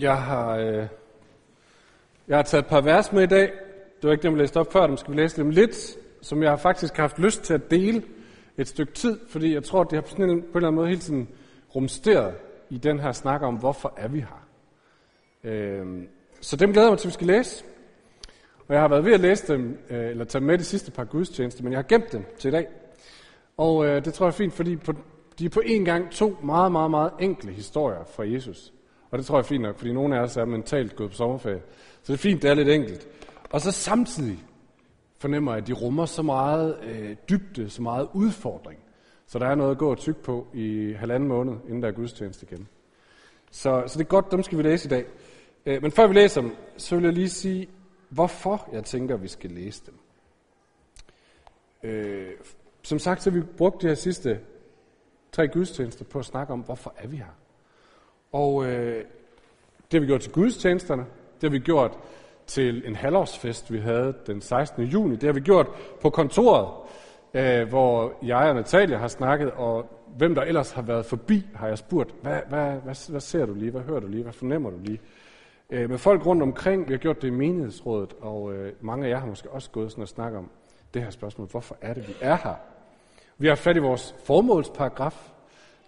Jeg har, øh, jeg har taget et par vers med i dag. Det var ikke dem, jeg læste op før, dem skal vi læse dem lidt, som jeg har faktisk haft lyst til at dele et stykke tid, fordi jeg tror, det har på, sådan en, på en eller anden måde hele tiden rumsteret i den her snak om, hvorfor er vi her. Øh, så dem glæder jeg mig til, at vi skal læse. Og jeg har været ved at læse dem, øh, eller tage med de sidste par gudstjenester, men jeg har gemt dem til i dag. Og øh, det tror jeg er fint, fordi på, de er på en gang to meget, meget, meget enkle historier fra Jesus. Og det tror jeg er fint nok, fordi nogle af os er mentalt gået på sommerferie. Så det er fint, det er lidt enkelt. Og så samtidig fornemmer jeg, at de rummer så meget øh, dybde, så meget udfordring. Så der er noget at gå og tykke på i halvanden måned, inden der er gudstjeneste igen. Så, så det er godt, dem skal vi læse i dag. Øh, men før vi læser dem, så vil jeg lige sige, hvorfor jeg tænker, at vi skal læse dem. Øh, som sagt, så har vi brugt de her sidste tre gudstjenester på at snakke om, hvorfor er vi her. Og øh, det har vi gjort til gudstjenesterne, det har vi gjort til en halvårsfest, vi havde den 16. juni. Det har vi gjort på kontoret, øh, hvor jeg og Natalia har snakket, og hvem der ellers har været forbi, har jeg spurgt, hvad, hvad, hvad, hvad ser du lige, hvad hører du lige, hvad fornemmer du lige? Øh, med folk rundt omkring, vi har gjort det i menighedsrådet, og øh, mange af jer har måske også gået sådan og snakket om det her spørgsmål, hvorfor er det, vi er her? Vi har fat i vores formålsparagraf,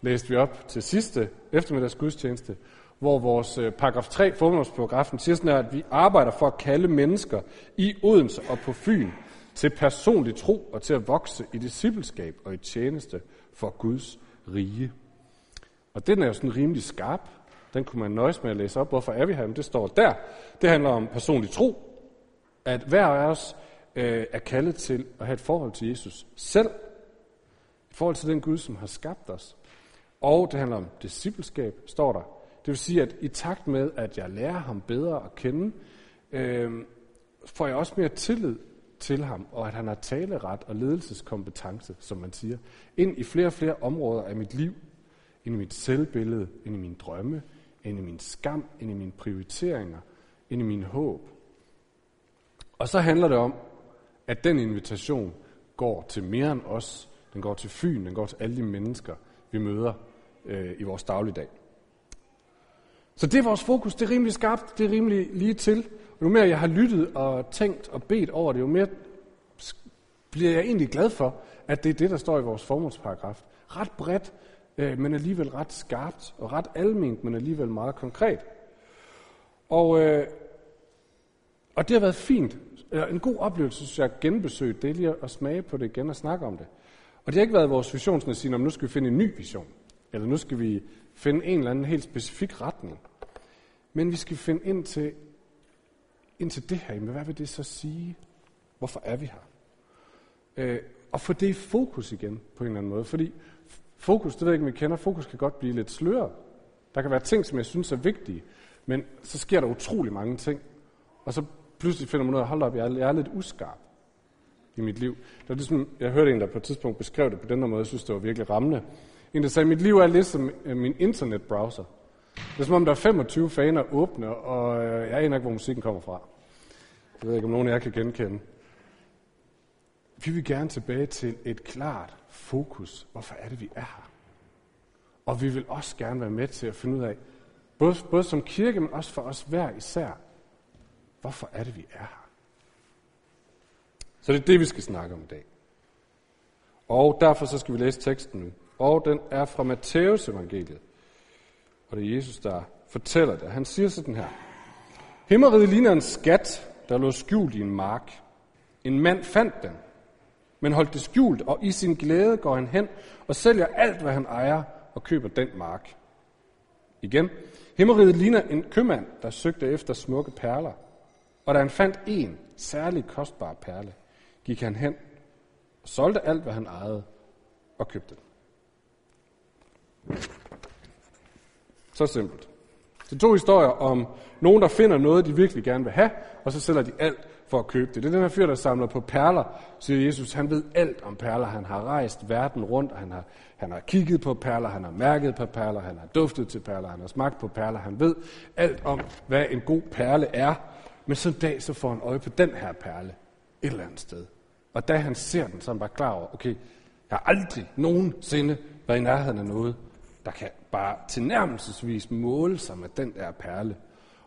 læste vi op til sidste eftermiddags gudstjeneste, hvor vores øh, paragraf 3, formålsparagrafen, siger sådan her, at vi arbejder for at kalde mennesker i Odense og på Fyn til personlig tro og til at vokse i discipleskab og i tjeneste for Guds rige. Og den er jo sådan rimelig skarp. Den kunne man nøjes med at læse op. Hvorfor er vi her? Jamen, det står der. Det handler om personlig tro. At hver af os øh, er kaldet til at have et forhold til Jesus selv. Et forhold til den Gud, som har skabt os. Og det handler om discipleskab, står der. Det vil sige, at i takt med, at jeg lærer ham bedre at kende, øh, får jeg også mere tillid til ham, og at han har taleret og ledelseskompetence, som man siger, ind i flere og flere områder af mit liv, ind i mit selvbillede, ind i mine drømme, ind i min skam, ind i mine prioriteringer, ind i min håb. Og så handler det om, at den invitation går til mere end os. Den går til Fyn, den går til alle de mennesker, vi møder øh, i vores dagligdag. Så det er vores fokus, det er rimelig skarpt, det er rimelig lige til. Og jo mere jeg har lyttet og tænkt og bedt over det, jo mere bliver jeg egentlig glad for, at det er det, der står i vores formålsparagraf. Ret bredt, øh, men alligevel ret skarpt, og ret alment, men alligevel meget konkret. Og, øh, og det har været fint. En god oplevelse, synes jeg, at genbesøge det, lige at smage på det igen og snakke om det. Og det har ikke været vores vision sådan at sige, at nu skal vi finde en ny vision. Eller nu skal vi finde en eller anden helt specifik retning. Men vi skal finde ind til, ind til det her. Men hvad vil det så sige? Hvorfor er vi her? Øh, og få det i fokus igen på en eller anden måde. Fordi fokus, det ved jeg ikke, om I kender, fokus kan godt blive lidt sløret. Der kan være ting, som jeg synes er vigtige, men så sker der utrolig mange ting. Og så pludselig finder man ud af, hold op, jeg er, jeg er lidt uskarp i mit liv. Det var ligesom, jeg hørte en, der på et tidspunkt beskrev det på den måde, jeg synes, det var virkelig rammende. En, der sagde, mit liv er ligesom min internetbrowser. Det er som om, der er 25 faner åbne, og øh, jeg aner ikke, hvor musikken kommer fra. Jeg ved ikke, om nogen af jer kan genkende. Vi vil gerne tilbage til et klart fokus. Hvorfor er det, vi er her? Og vi vil også gerne være med til at finde ud af, både, både som kirke, men også for os hver især, hvorfor er det, vi er her? Så det er det, vi skal snakke om i dag. Og derfor så skal vi læse teksten nu. Og den er fra Matteus evangeliet. Og det er Jesus, der fortæller det. Han siger sådan her. Himmeriget ligner en skat, der lå skjult i en mark. En mand fandt den, men holdt det skjult, og i sin glæde går han hen og sælger alt, hvad han ejer, og køber den mark. Igen, himmeriget ligner en købmand, der søgte efter smukke perler. Og da han fandt en særlig kostbar perle, gik han hen og solgte alt, hvad han ejede, og købte den. Så simpelt. Det er to historier om nogen, der finder noget, de virkelig gerne vil have, og så sælger de alt for at købe det. Det er den her fyr, der samler på perler, siger Jesus. Han ved alt om perler. Han har rejst verden rundt, han har, han har kigget på perler, han har mærket på perler, han har duftet til perler, han har smagt på perler. Han ved alt om, hvad en god perle er. Men så en dag, så får han øje på den her perle et eller andet sted. Og da han ser den, så er han bare klar over, okay, jeg har aldrig nogensinde været i nærheden af noget, der kan bare tilnærmelsesvis måle sig med den der perle.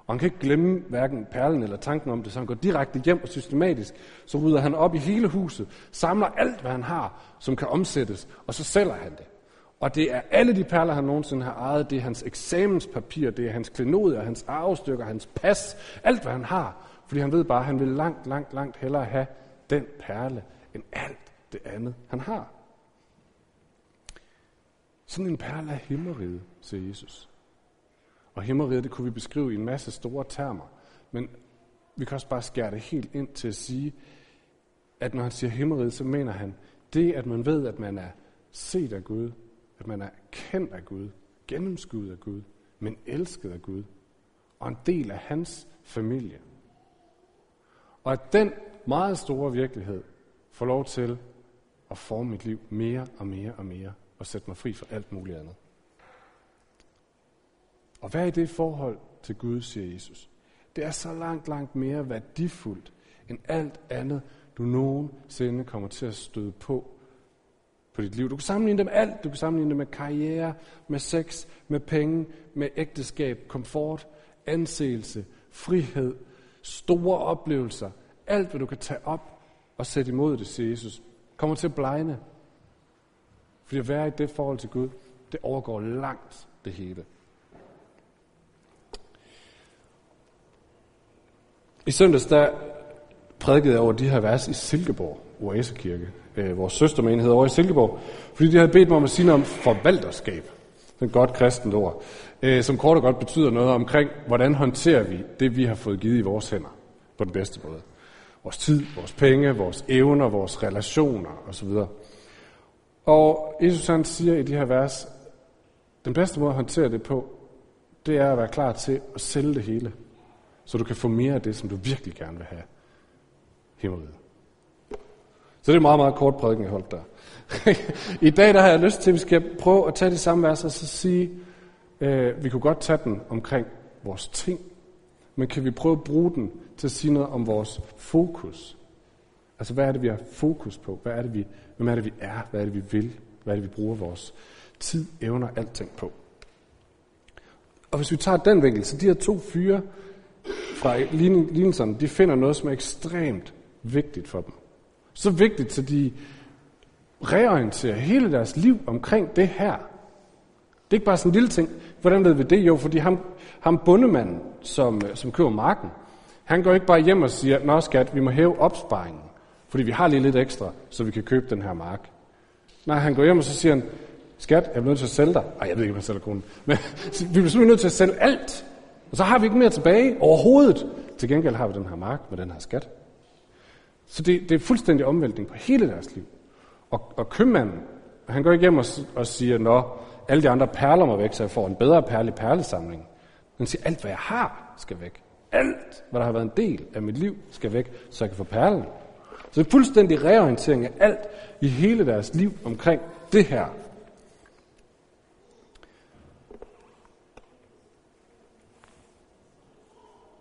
Og han kan ikke glemme hverken perlen eller tanken om det, så han går direkte hjem og systematisk, så rydder han op i hele huset, samler alt, hvad han har, som kan omsættes, og så sælger han det. Og det er alle de perler, han nogensinde har ejet. Det er hans eksamenspapir, det er hans klenodier, hans arvestykker, hans pas, alt hvad han har. Fordi han ved bare, at han vil langt, langt, langt hellere have den perle, end alt det andet, han har. Sådan en perle af himmeriget, siger Jesus. Og himmeriget, det kunne vi beskrive i en masse store termer. Men vi kan også bare skære det helt ind til at sige, at når han siger himmeriget, så mener han det, at man ved, at man er set af Gud, at man er kendt af Gud, gennemskuddet af Gud, men elsket af Gud, og en del af hans familie. Og at den meget store virkelighed får lov til at forme mit liv mere og mere og mere, og sætte mig fri fra alt muligt andet. Og hvad er det forhold til Gud, siger Jesus? Det er så langt, langt mere værdifuldt end alt andet, du nogensinde kommer til at støde på på dit liv. Du kan sammenligne det med alt. Du kan sammenligne det med karriere, med sex, med penge, med ægteskab, komfort, anseelse, frihed, store oplevelser. Alt, hvad du kan tage op og sætte imod det, siger Jesus, kommer til at blegne. Fordi at være i det forhold til Gud, det overgår langt det hele. I søndags, der prædikede jeg over de her vers i Silkeborg, Oasekirke, øh, vores søstermenighed over i Silkeborg, fordi de havde bedt mig om at sige noget om forvalterskab. Det er et godt kristent ord, øh, som kort og godt betyder noget omkring, hvordan håndterer vi det, vi har fået givet i vores hænder på den bedste måde. Vores tid, vores penge, vores evner, vores relationer osv. Og Jesus han siger i de her vers, den bedste måde at håndtere det på, det er at være klar til at sælge det hele, så du kan få mere af det, som du virkelig gerne vil have. Himmeriget. Så det er meget, meget kort prædiken, jeg holdt der. I dag der har jeg lyst til, at vi skal prøve at tage de samme vers og så sige, øh, vi kunne godt tage den omkring vores ting, men kan vi prøve at bruge den til at sige noget om vores fokus? Altså, hvad er det, vi har fokus på? Hvad er det, vi, hvem er det, vi er? Hvad er det, vi vil? Hvad er det, vi bruger vores tid, evner, alting på? Og hvis vi tager den vinkel, så de her to fyre fra lignelserne, de finder noget, som er ekstremt vigtigt for dem. Så vigtigt, så de reorienterer hele deres liv omkring det her. Det er ikke bare sådan en lille ting. Hvordan ved vi det? Jo, fordi ham, ham bundemanden, som, som køber marken, han går ikke bare hjem og siger, nå skat, vi må hæve opsparingen, fordi vi har lige lidt ekstra, så vi kan købe den her mark. Nej, han går hjem og så siger han, skat, jeg er nødt til at sælge dig. Ej, jeg ved ikke, om jeg sælger kronen. Men vi bliver simpelthen nødt til at sælge alt. Og så har vi ikke mere tilbage overhovedet. Til gengæld har vi den her mark med den her skat. Så det, det er fuldstændig omvæltning på hele deres liv. Og, og købmanden, han går igennem og, og siger, nå, alle de andre perler må væk, så jeg får en bedre perle i perlesamling. Han siger, alt hvad jeg har skal væk. Alt, hvad der har været en del af mit liv, skal væk, så jeg kan få perlen. Så det er fuldstændig reorientering af alt i hele deres liv omkring det her.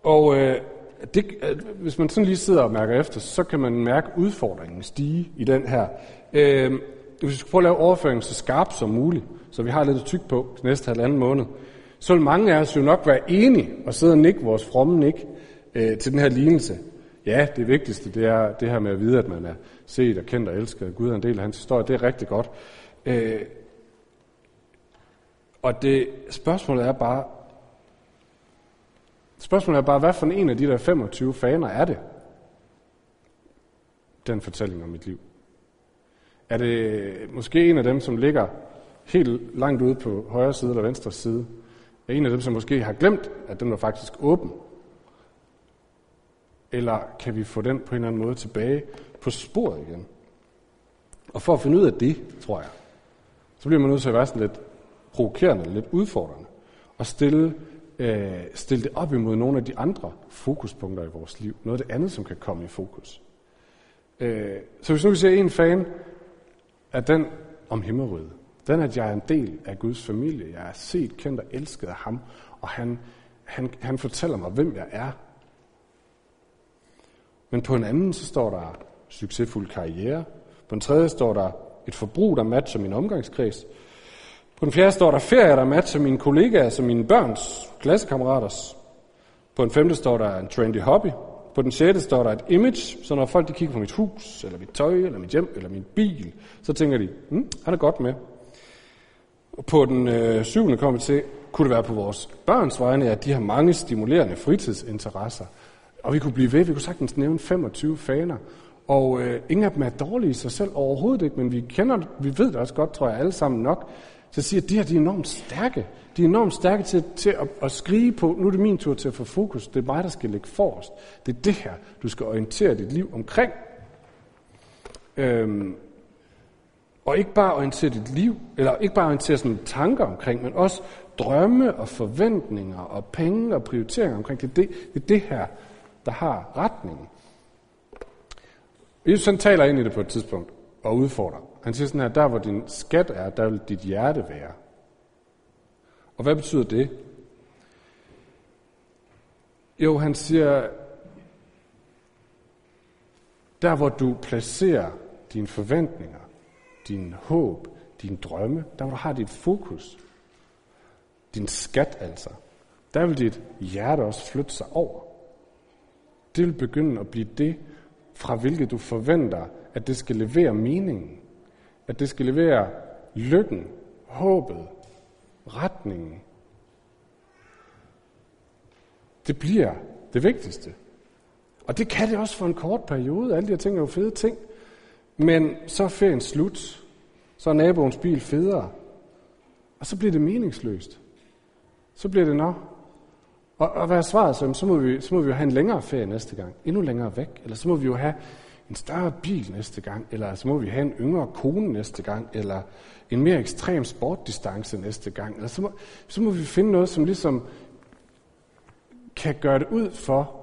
Og øh, det, øh, hvis man sådan lige sidder og mærker efter, så kan man mærke udfordringen stige i den her. Øh, hvis vi skal prøve at lave overføringen så skarp som muligt, så vi har lidt at tykke på næste halvanden måned, så vil mange af os jo nok være enige og sidde og nikke vores fromme nik øh, til den her lignelse. Ja, det vigtigste det er det her med at vide, at man er set og kendt og elsket Gud er en del af hans historie. Det er rigtig godt. Øh, og det spørgsmålet er bare, Spørgsmålet er bare, hvad for en af de der 25 faner er det? Den fortælling om mit liv. Er det måske en af dem, som ligger helt langt ude på højre side eller venstre side? Er en af dem, som måske har glemt, at den var faktisk åben? Eller kan vi få den på en eller anden måde tilbage på sporet igen? Og for at finde ud af det, tror jeg, så bliver man nødt til at være sådan lidt provokerende, lidt udfordrende, og stille øh, stille det op imod nogle af de andre fokuspunkter i vores liv. Noget af det andet, som kan komme i fokus. Øh, så hvis nu vi ser en fan af den om himmeriget, den at jeg er en del af Guds familie, jeg er set, kendt og elsket af ham, og han, han, han fortæller mig, hvem jeg er. Men på en anden, så står der succesfuld karriere. På en tredje står der et forbrug, der matcher min omgangskreds. På den fjerde står der ferie, der matcher mine kollegaer, som mine børns klassekammeraters. På den femte står der en trendy hobby. På den sjette står der et image, så når folk de kigger på mit hus, eller mit tøj, eller mit hjem, eller min bil, så tænker de, hm, han er godt med. Og på den øh, syvende kommer vi til, kunne det være på vores børns vegne, at de har mange stimulerende fritidsinteresser. Og vi kunne blive ved, vi kunne sagtens nævne 25 faner. Og øh, ingen af dem er dårlige i sig selv overhovedet ikke, men vi kender, vi ved det også godt, tror jeg, alle sammen nok, så siger, sige, at de her de er enormt stærke. De er enormt stærke til, til at, at skrige på, nu er det min tur til at få fokus, det er mig, der skal lægge forrest. Det er det her, du skal orientere dit liv omkring. Øhm, og ikke bare orientere dit liv, eller ikke bare orientere sådan tanker omkring, men også drømme og forventninger og penge og prioriteringer omkring. Det er det, det, er det her, der har retningen. Jesus han taler ind i det på et tidspunkt og udfordrer. Han siger sådan her, der hvor din skat er, der vil dit hjerte være. Og hvad betyder det? Jo, han siger, der hvor du placerer dine forventninger, din håb, din drømme, der hvor du har dit fokus, din skat altså, der vil dit hjerte også flytte sig over. Det vil begynde at blive det, fra hvilket du forventer, at det skal levere meningen. At det skal levere lykken, håbet, retningen. Det bliver det vigtigste. Og det kan det også for en kort periode. Alle de her ting er jo fede ting. Men så er ferien slut. Så er naboens bil federe. Og så bliver det meningsløst. Så bliver det nok. Og, og hvad er svaret så? Så må, vi, så må vi jo have en længere ferie næste gang. Endnu længere væk. Eller så må vi jo have en større bil næste gang. Eller så må vi have en yngre kone næste gang. Eller en mere ekstrem sportdistance næste gang. Eller så må, så må vi finde noget, som ligesom kan gøre det ud for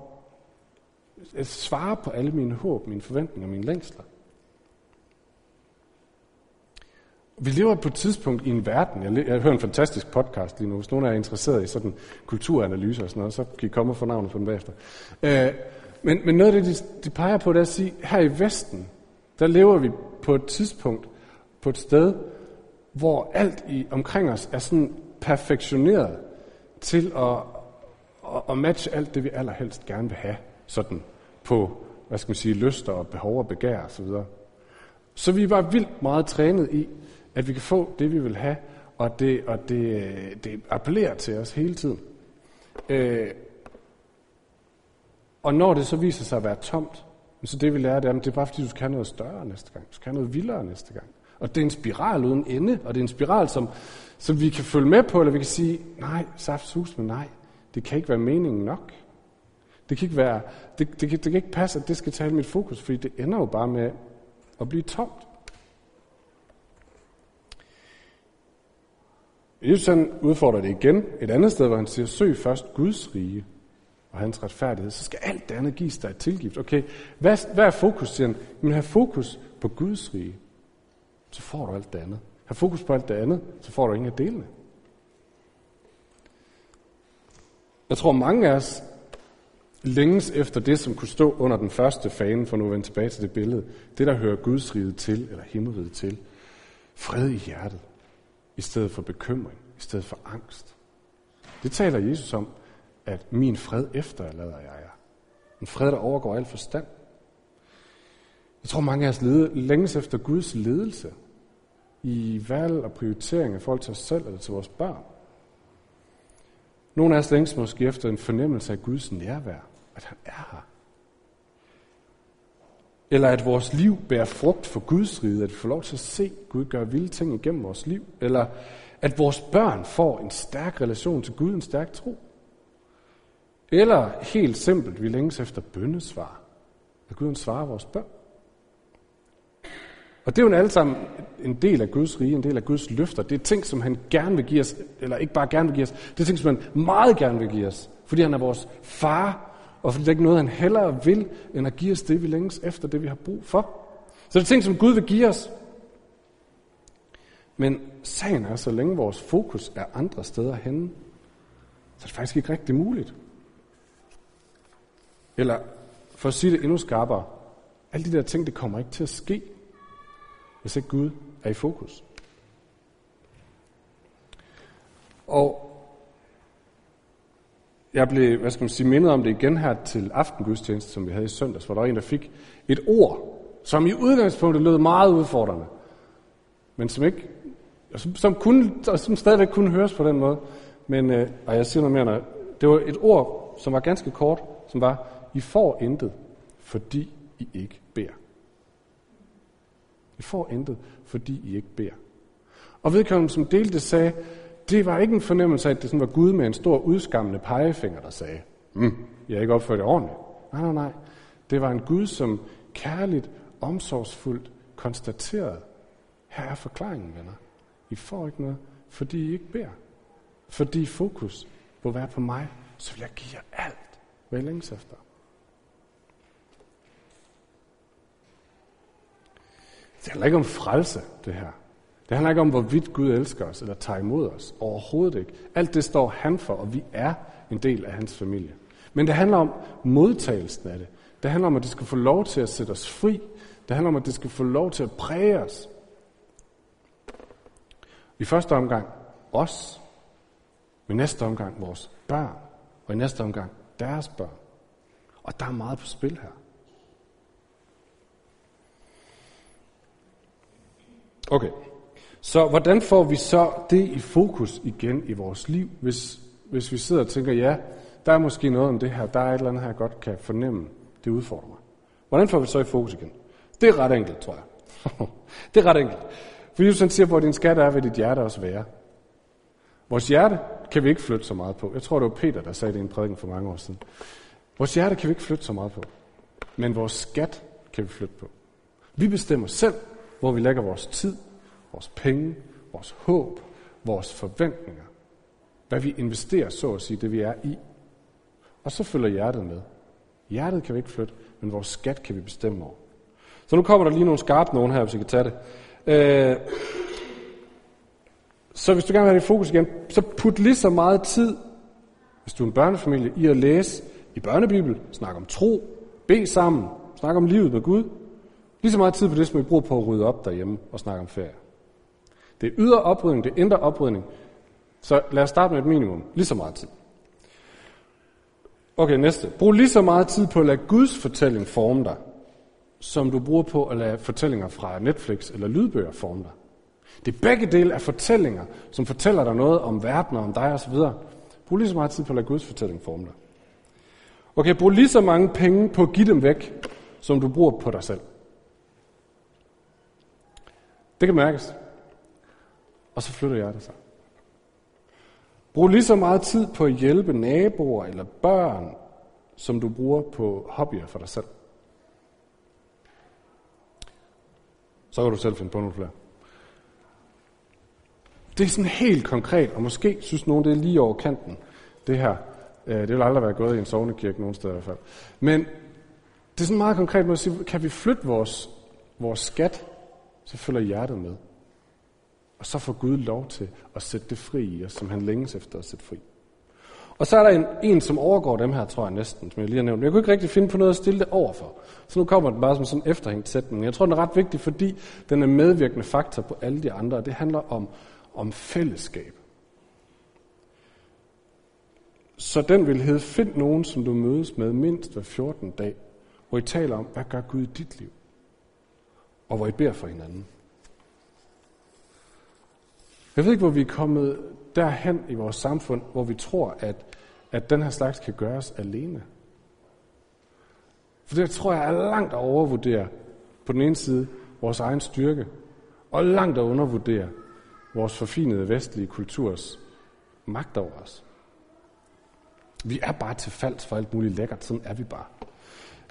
at svare på alle mine håb, mine forventninger, mine længsler. Vi lever på et tidspunkt i en verden, jeg, jeg hører en fantastisk podcast lige nu, hvis nogen er interesseret i sådan kulturanalyse og sådan noget, så kan I komme og få navnet på den bagefter. Øh, men, men noget af det, de, de peger på, det er at sige, her i Vesten, der lever vi på et tidspunkt, på et sted, hvor alt i, omkring os er sådan perfektioneret til at, at, at matche alt det, vi allerhelst gerne vil have, sådan på, hvad skal man sige, lyster og behov og begær osv. Så, så vi var vildt meget trænet i, at vi kan få det, vi vil have, og det, og det, øh, det appellerer til os hele tiden. Øh, og når det så viser sig at være tomt, så det vi lærer, det er, at det er bare fordi, du skal have noget større næste gang. Du skal have noget vildere næste gang. Og det er en spiral uden ende, og det er en spiral, som, som vi kan følge med på, eller vi kan sige, nej, saft sus, men nej, det kan ikke være meningen nok. Det kan ikke, være, det, det, det kan ikke passe, at det skal tage mit fokus, fordi det ender jo bare med at blive tomt. Jesus han udfordrer det igen et andet sted, hvor han siger, søg først Guds rige og hans retfærdighed, så skal alt det andet gives dig et tilgift. Okay, hvad, hvad er fokus, siger han? Men have fokus på Guds rige, så får du alt det andet. Have fokus på alt det andet, så får du ingen af delene. Jeg tror, mange af os længes efter det, som kunne stå under den første fane, for nu at vende tilbage til det billede. Det, der hører Guds rige til, eller himmelriget til. Fred i hjertet i stedet for bekymring, i stedet for angst. Det taler Jesus om, at min fred efterlader jeg jer. En fred, der overgår al forstand. Jeg tror, mange af os længes efter Guds ledelse i valg og prioritering af folk til os selv eller til vores børn. Nogle af os længes måske efter en fornemmelse af Guds nærvær, at han er her. Eller at vores liv bærer frugt for Guds rige, at vi får lov til at se Gud gøre vilde ting igennem vores liv. Eller at vores børn får en stærk relation til Gud, en stærk tro. Eller helt simpelt, vi længes efter bøndesvar. At Gud svarer vores børn. Og det er jo alle sammen en del af Guds rige, en del af Guds løfter. Det er ting, som han gerne vil give os, eller ikke bare gerne vil give os, det er ting, som han meget gerne vil give os, fordi han er vores far, og fordi det er ikke noget, han hellere vil, end at give os det, vi længes efter, det vi har brug for. Så det er ting, som Gud vil give os. Men sagen er, så længe vores fokus er andre steder henne, så er det faktisk ikke rigtig muligt. Eller for at sige det endnu skarpere, alle de der ting, det kommer ikke til at ske, hvis ikke Gud er i fokus. Og jeg blev, hvad skal man sige, mindet om det igen her til aftengudstjeneste, som vi havde i søndags, hvor der var en, der fik et ord, som i udgangspunktet lød meget udfordrende, men som ikke, som, som, kunne, som stadigvæk kunne høres på den måde. Men, øh, og jeg siger noget mere, når, det var et ord, som var ganske kort, som var, I får intet, fordi I ikke beder. I får intet, fordi I ikke beder. Og vedkommende, som delte det, sagde, det var ikke en fornemmelse af, at det sådan var Gud med en stor udskammende pegefinger, der sagde, mm, jeg er ikke opført det ordentligt. Nej, nej, nej. Det var en Gud, som kærligt, omsorgsfuldt konstaterede, her er forklaringen, venner. I får ikke noget, fordi I ikke beder. Fordi fokus må være på mig, så vil jeg give jer alt, hvad I længes efter. Det handler ikke om frelse, det her. Det handler ikke om, hvorvidt Gud elsker os eller tager imod os. Overhovedet ikke. Alt det står han for, og vi er en del af hans familie. Men det handler om modtagelsen af det. Det handler om, at det skal få lov til at sætte os fri. Det handler om, at det skal få lov til at præge os. I første omgang os. I næste omgang vores børn. Og i næste omgang deres børn. Og der er meget på spil her. Okay, så hvordan får vi så det i fokus igen i vores liv, hvis, hvis vi sidder og tænker, ja, der er måske noget om det her, der er et eller andet her, jeg godt kan fornemme, det udfordrer mig. Hvordan får vi så i fokus igen? Det er ret enkelt, tror jeg. det er ret enkelt. For Jesus han siger, hvor din skat er, vil dit hjerte også være. Vores hjerte kan vi ikke flytte så meget på. Jeg tror, det var Peter, der sagde det i en prædiken for mange år siden. Vores hjerte kan vi ikke flytte så meget på. Men vores skat kan vi flytte på. Vi bestemmer selv, hvor vi lægger vores tid, vores penge, vores håb, vores forventninger. Hvad vi investerer, så at sige, det vi er i. Og så følger hjertet med. Hjertet kan vi ikke flytte, men vores skat kan vi bestemme over. Så nu kommer der lige nogle skarpe nogen her, hvis I kan tage det. Øh, så hvis du gerne vil have det i fokus igen, så put lige så meget tid, hvis du er en børnefamilie, i at læse i børnebibel, snakke om tro, bede sammen, snakke om livet med Gud. Lige så meget tid på det, som vi bruger på at rydde op derhjemme og snakke om ferie. Det er ydre oprydning, det er indre oprydning. Så lad os starte med et minimum. Lige så meget tid. Okay, næste. Brug lige så meget tid på at lade Guds fortælling forme dig, som du bruger på at lade fortællinger fra Netflix eller lydbøger forme dig. Det er begge dele af fortællinger, som fortæller dig noget om verden og om dig osv. Brug lige så meget tid på at lade Guds fortælling forme dig. Okay, brug lige så mange penge på at give dem væk, som du bruger på dig selv. Det kan mærkes. Og så flytter jeg det sig. Brug lige så meget tid på at hjælpe naboer eller børn, som du bruger på hobbyer for dig selv. Så kan du selv finde på nogle flere. Det er sådan helt konkret, og måske synes nogen, det er lige over kanten, det her. Øh, det vil aldrig være gået i en sovnekirke nogen steder i hvert fald. Men det er sådan meget konkret måde at sige, kan vi flytte vores, vores skat, så følger hjertet med. Og så får Gud lov til at sætte det fri i os, som han længes efter at sætte fri. Og så er der en, en, som overgår dem her, tror jeg næsten, som jeg lige har nævnt. Men jeg kunne ikke rigtig finde på noget at stille det overfor. Så nu kommer den bare som sådan en efterhængt sætning. Jeg tror, den er ret vigtig, fordi den er medvirkende faktor på alle de andre. Og det handler om, om fællesskab. Så den vil hedde, find nogen, som du mødes med mindst hver 14 dag, hvor I taler om, hvad gør Gud i dit liv? Og hvor I beder for hinanden. Jeg ved ikke, hvor vi er kommet derhen i vores samfund, hvor vi tror, at, at den her slags kan gøres alene. For det tror jeg er langt at overvurdere på den ene side vores egen styrke, og langt at undervurdere vores forfinede vestlige kulturs magt over os. Vi er bare til falds for alt muligt lækkert, sådan er vi bare.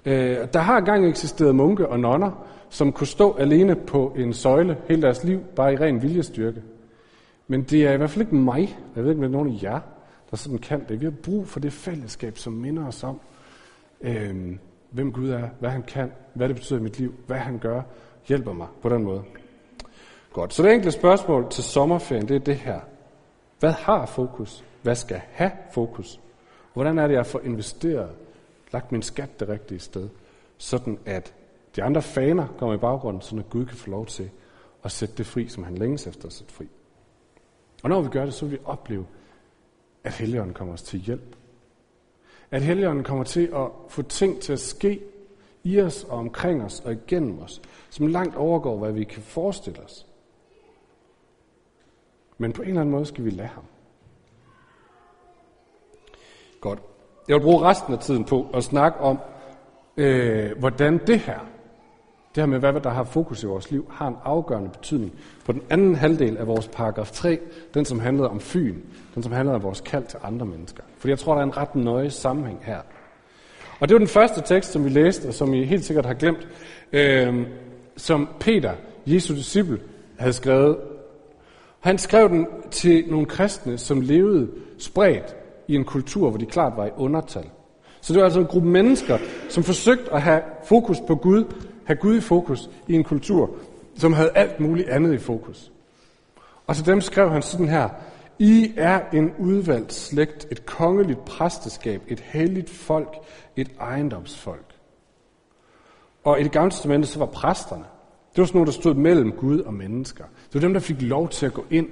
Øh, der har engang eksisteret munke og nonner, som kunne stå alene på en søjle hele deres liv, bare i ren viljestyrke. Men det er i hvert fald ikke mig, jeg ved ikke, om det er nogen af jer, der sådan kan det. Vi har brug for det fællesskab, som minder os om, øh, hvem Gud er, hvad han kan, hvad det betyder i mit liv, hvad han gør, hjælper mig på den måde. Godt, så det enkle spørgsmål til sommerferien, det er det her. Hvad har fokus? Hvad skal have fokus? Hvordan er det, jeg får investeret, lagt min skat det rigtige sted, sådan at de andre faner kommer i baggrunden, så at Gud kan få lov til at sætte det fri, som han længes efter at sætte fri. Og når vi gør det, så vil vi opleve, at Helligånden kommer os til hjælp. At Helligånden kommer til at få ting til at ske i os og omkring os og igennem os, som langt overgår, hvad vi kan forestille os. Men på en eller anden måde skal vi lade ham. Godt. Jeg vil bruge resten af tiden på at snakke om, øh, hvordan det her, det her med, hvad der har fokus i vores liv, har en afgørende betydning på den anden halvdel af vores paragraf 3, den som handlede om fyn, den som handlede om vores kald til andre mennesker. Fordi jeg tror, der er en ret nøje sammenhæng her. Og det var den første tekst, som vi læste, og som I helt sikkert har glemt, øh, som Peter, Jesu disciple, havde skrevet. Han skrev den til nogle kristne, som levede spredt i en kultur, hvor de klart var i undertal. Så det var altså en gruppe mennesker, som forsøgte at have fokus på Gud, have Gud i fokus i en kultur, som havde alt muligt andet i fokus. Og til dem skrev han sådan her, I er en udvalgt slægt, et kongeligt præsteskab, et helligt folk, et ejendomsfolk. Og i det gamle testamente, så var præsterne, det var sådan nogle, der stod mellem Gud og mennesker. Det var dem, der fik lov til at gå ind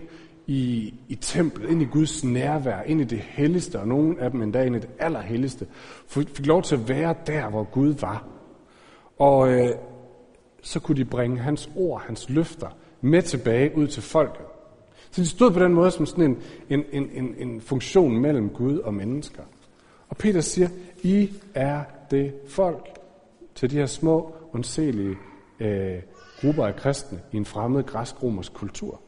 i, i templet, ind i Guds nærvær, ind i det helligste, og nogle af dem endda ind i det allerhelligste, fik lov til at være der, hvor Gud var. Og øh, så kunne de bringe hans ord, hans løfter, med tilbage ud til folket. Så de stod på den måde som sådan en, en, en, en, en funktion mellem Gud og mennesker. Og Peter siger, I er det folk til de her små, ondselige øh, grupper af kristne i en fremmed græsk-romersk kultur.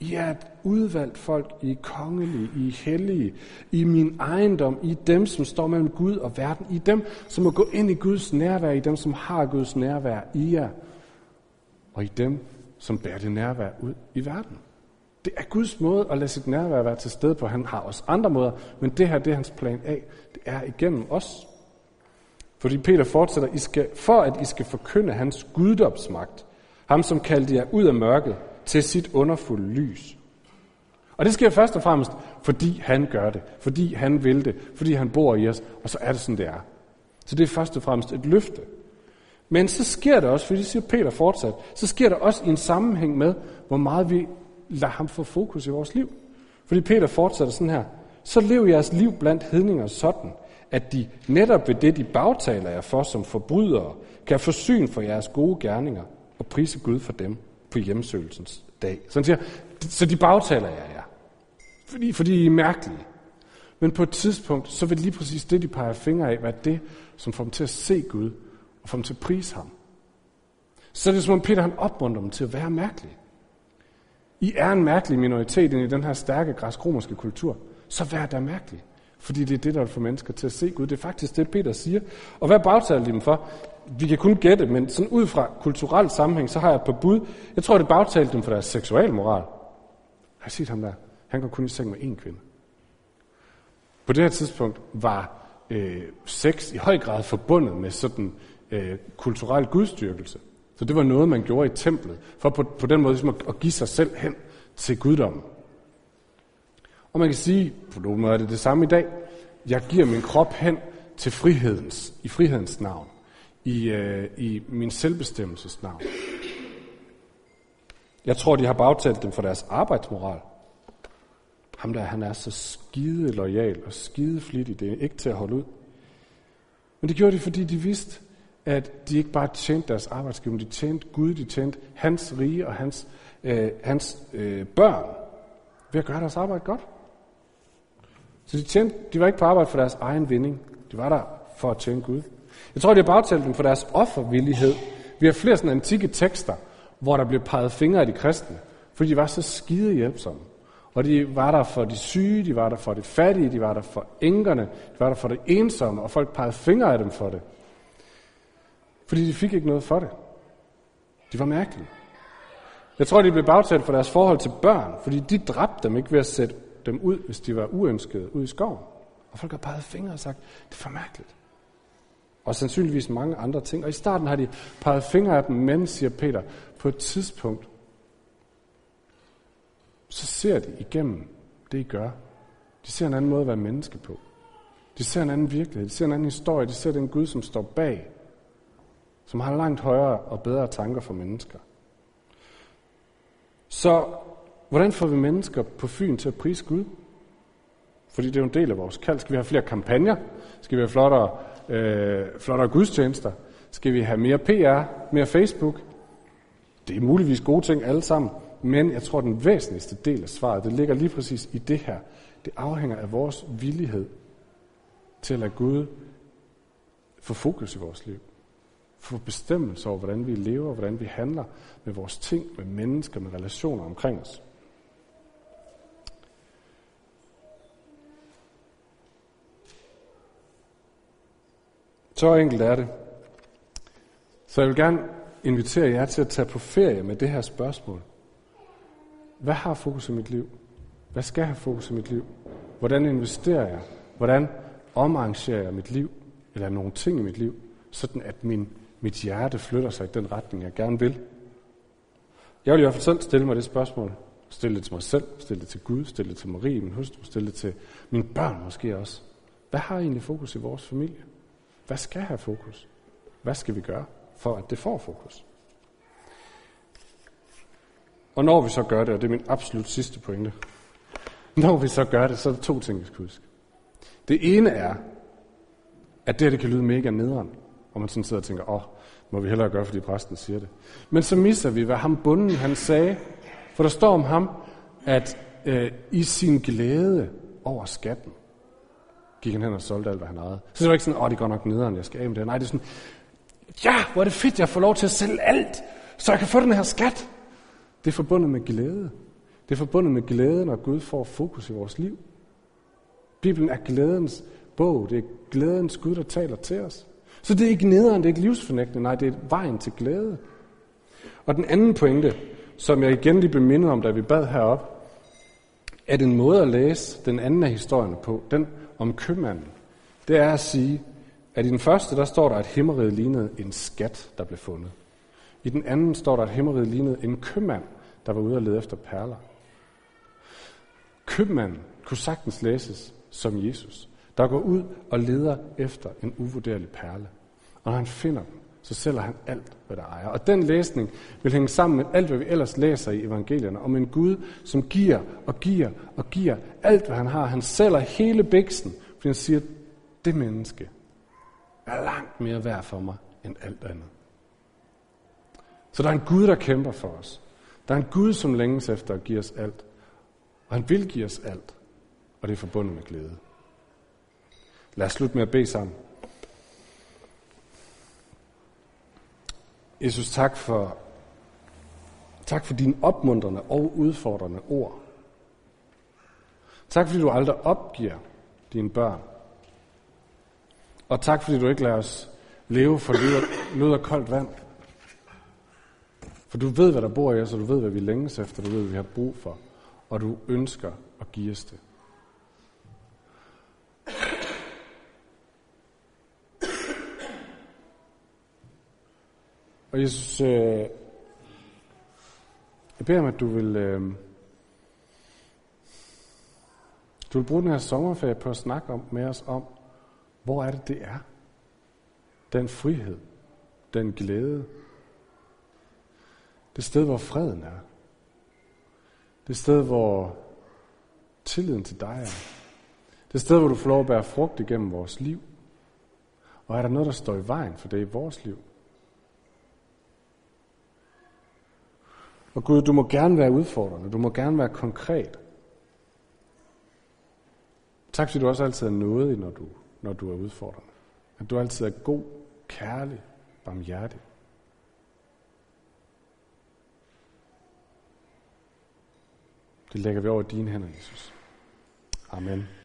I er et udvalgt folk, I er kongelige, I er hellige, I er min ejendom, I er dem, som står mellem Gud og verden, I er dem, som må gå ind i Guds nærvær, I er dem, som har Guds nærvær i jer, og I er dem, som bærer det nærvær ud i verden. Det er Guds måde at lade sit nærvær være til stede på. Han har også andre måder, men det her, det er hans plan A. Det er igennem os. Fordi Peter fortsætter, I skal, for at I skal forkynde hans guddomsmagt, ham som kaldte jer ud af mørket til sit underfulde lys. Og det sker først og fremmest, fordi han gør det, fordi han vil det, fordi han bor i os, og så er det sådan, det er. Så det er først og fremmest et løfte. Men så sker det også, fordi det siger Peter fortsat, så sker det også i en sammenhæng med, hvor meget vi lader ham få fokus i vores liv. Fordi Peter fortsætter sådan her, så lev jeres liv blandt hedninger sådan, at de netop ved det, de bagtaler jer for som forbrydere, kan få syn for jeres gode gerninger og prise Gud for dem på hjemsøgelsens dag. Så han siger, så de bagtaler jer, ja. Fordi, fordi I er mærkelige. Men på et tidspunkt, så vil lige præcis det, de peger fingre af, være det, som får dem til at se Gud og får dem til at prise ham. Så er det som om Peter han opmuntrer dem til at være mærkelige. I er en mærkelig minoritet i den her stærke græsk-romerske kultur. Så vær der mærkelig. Fordi det er det, der vil få mennesker til at se Gud. Det er faktisk det, Peter siger. Og hvad bagtaler de dem for? Vi kan kun gætte, men sådan ud fra kulturel sammenhæng, så har jeg et par bud. Jeg tror, det bagtalte dem for deres seksualmoral. Har jeg set ham der? Han går kun i seng med én kvinde. På det her tidspunkt var øh, sex i høj grad forbundet med sådan øh, kulturel gudstyrkelse. Så det var noget, man gjorde i templet, for på, på den måde ligesom at, at give sig selv hen til guddommen. Og man kan sige, på nogen måde er det det samme i dag, jeg giver min krop hen til frihedens, i frihedens navn, i, øh, i min selvbestemmelses navn. Jeg tror, de har bagtalt dem for deres arbejdsmoral. Ham der, han er så skide lojal og skide flittig, det er ikke til at holde ud. Men det gjorde de, fordi de vidste, at de ikke bare tjente deres arbejdsgiver, men de tjente Gud, de tjente hans rige og hans, øh, hans øh, børn ved at gøre deres arbejde godt. Så de, tjente, de var ikke på arbejde for deres egen vinding. De var der for at tjene Gud. Jeg tror, de har bagtalt dem for deres offervillighed. Vi har flere sådan antikke tekster, hvor der blev peget fingre af de kristne, fordi de var så skide hjælpsomme. Og de var der for de syge, de var der for de fattige, de var der for enkerne, de var der for det ensomme, og folk pegede fingre af dem for det. Fordi de fik ikke noget for det. De var mærkelige. Jeg tror, de blev bagtalt for deres forhold til børn, fordi de dræbte dem ikke ved at sætte dem ud, hvis de var uønskede ud i skoven. Og folk har peget fingre og sagt, det er for mærkeligt. Og sandsynligvis mange andre ting. Og i starten har de peget fingre af dem, men, siger Peter, på et tidspunkt, så ser de igennem det, I gør. De ser en anden måde at være menneske på. De ser en anden virkelighed. De ser en anden historie. De ser den Gud, som står bag. Som har langt højere og bedre tanker for mennesker. Så hvordan får vi mennesker på Fyn til at prise Gud? Fordi det er jo en del af vores kald. Skal vi have flere kampagner? Skal vi have flottere, øh, flottere gudstjenester? Skal vi have mere PR, mere Facebook? Det er muligvis gode ting alle sammen, men jeg tror, den væsentligste del af svaret, det ligger lige præcis i det her. Det afhænger af vores villighed til at lade Gud få fokus i vores liv. Få bestemmelse over, hvordan vi lever, hvordan vi handler med vores ting, med mennesker, med relationer omkring os. Så enkelt er det. Så jeg vil gerne invitere jer til at tage på ferie med det her spørgsmål. Hvad har fokus i mit liv? Hvad skal have fokus i mit liv? Hvordan investerer jeg? Hvordan omarrangerer jeg mit liv? Eller nogle ting i mit liv? Sådan at min, mit hjerte flytter sig i den retning, jeg gerne vil. Jeg vil i hvert fald selv stille mig det spørgsmål. Stille det til mig selv, stille det til Gud, stille det til Marie, min hustru, stille det til mine børn måske også. Hvad har egentlig fokus i vores familie? Hvad skal have fokus? Hvad skal vi gøre, for at det får fokus? Og når vi så gør det, og det er min absolut sidste pointe, når vi så gør det, så er der to ting, vi skal huske. Det ene er, at det her det kan lyde mega nederen, og man sådan sidder og tænker, åh, må vi hellere gøre, fordi præsten siger det. Men så misser vi, hvad ham bunden han sagde, for der står om ham, at øh, i sin glæde over skatten, gik han hen og solgte alt, hvad han ejede. Så det var ikke sådan, åh, det går nok nederen, jeg skal af med det. Nej, det er sådan, ja, hvor er det fedt, jeg får lov til at sælge alt, så jeg kan få den her skat. Det er forbundet med glæde. Det er forbundet med glæde, når Gud får fokus i vores liv. Bibelen er glædens bog. Det er glædens Gud, der taler til os. Så det er ikke nederen, det er ikke livsfornægtende. Nej, det er vejen til glæde. Og den anden pointe, som jeg igen lige blev mindet om, da vi bad herop, at en måde at læse den anden af historierne på, den om købmanden, det er at sige, at i den første, der står der, at himmeriget lignede en skat, der blev fundet. I den anden står der, at himmeriget lignede en købmand, der var ude og lede efter perler. Købmanden kunne sagtens læses som Jesus, der går ud og leder efter en uvurderlig perle. Og når han finder den, så sælger han alt, hvad der ejer. Og den læsning vil hænge sammen med alt, hvad vi ellers læser i evangelierne, om en Gud, som giver og giver og giver alt, hvad han har. Han sælger hele biksen, fordi han siger, det menneske er langt mere værd for mig end alt andet. Så der er en Gud, der kæmper for os. Der er en Gud, som længes efter at give os alt. Og han vil give os alt. Og det er forbundet med glæde. Lad os slutte med at bede sammen. Jesus, tak for, tak for dine opmuntrende og udfordrende ord. Tak fordi du aldrig opgiver dine børn. Og tak fordi du ikke lader os leve for lød og koldt vand. For du ved, hvad der bor i os, og du ved, hvad vi længes efter, du ved, hvad vi har brug for, og du ønsker at give os det. Og Jesus, øh, jeg beder om, at du vil, øh, du vil bruge den her sommerferie på at snakke om, med os om, hvor er det, det er. Den frihed, den glæde, det sted, hvor freden er. Det sted, hvor tilliden til dig er. Det sted, hvor du får lov at bære frugt igennem vores liv. Og er der noget, der står i vejen for det i vores liv? Og Gud, du må gerne være udfordrende. Du må gerne være konkret. Tak fordi du også altid er noget, når du, når du er udfordrende. At du altid er god, kærlig, barmhjertig. Det lægger vi over dine hænder, Jesus. Amen.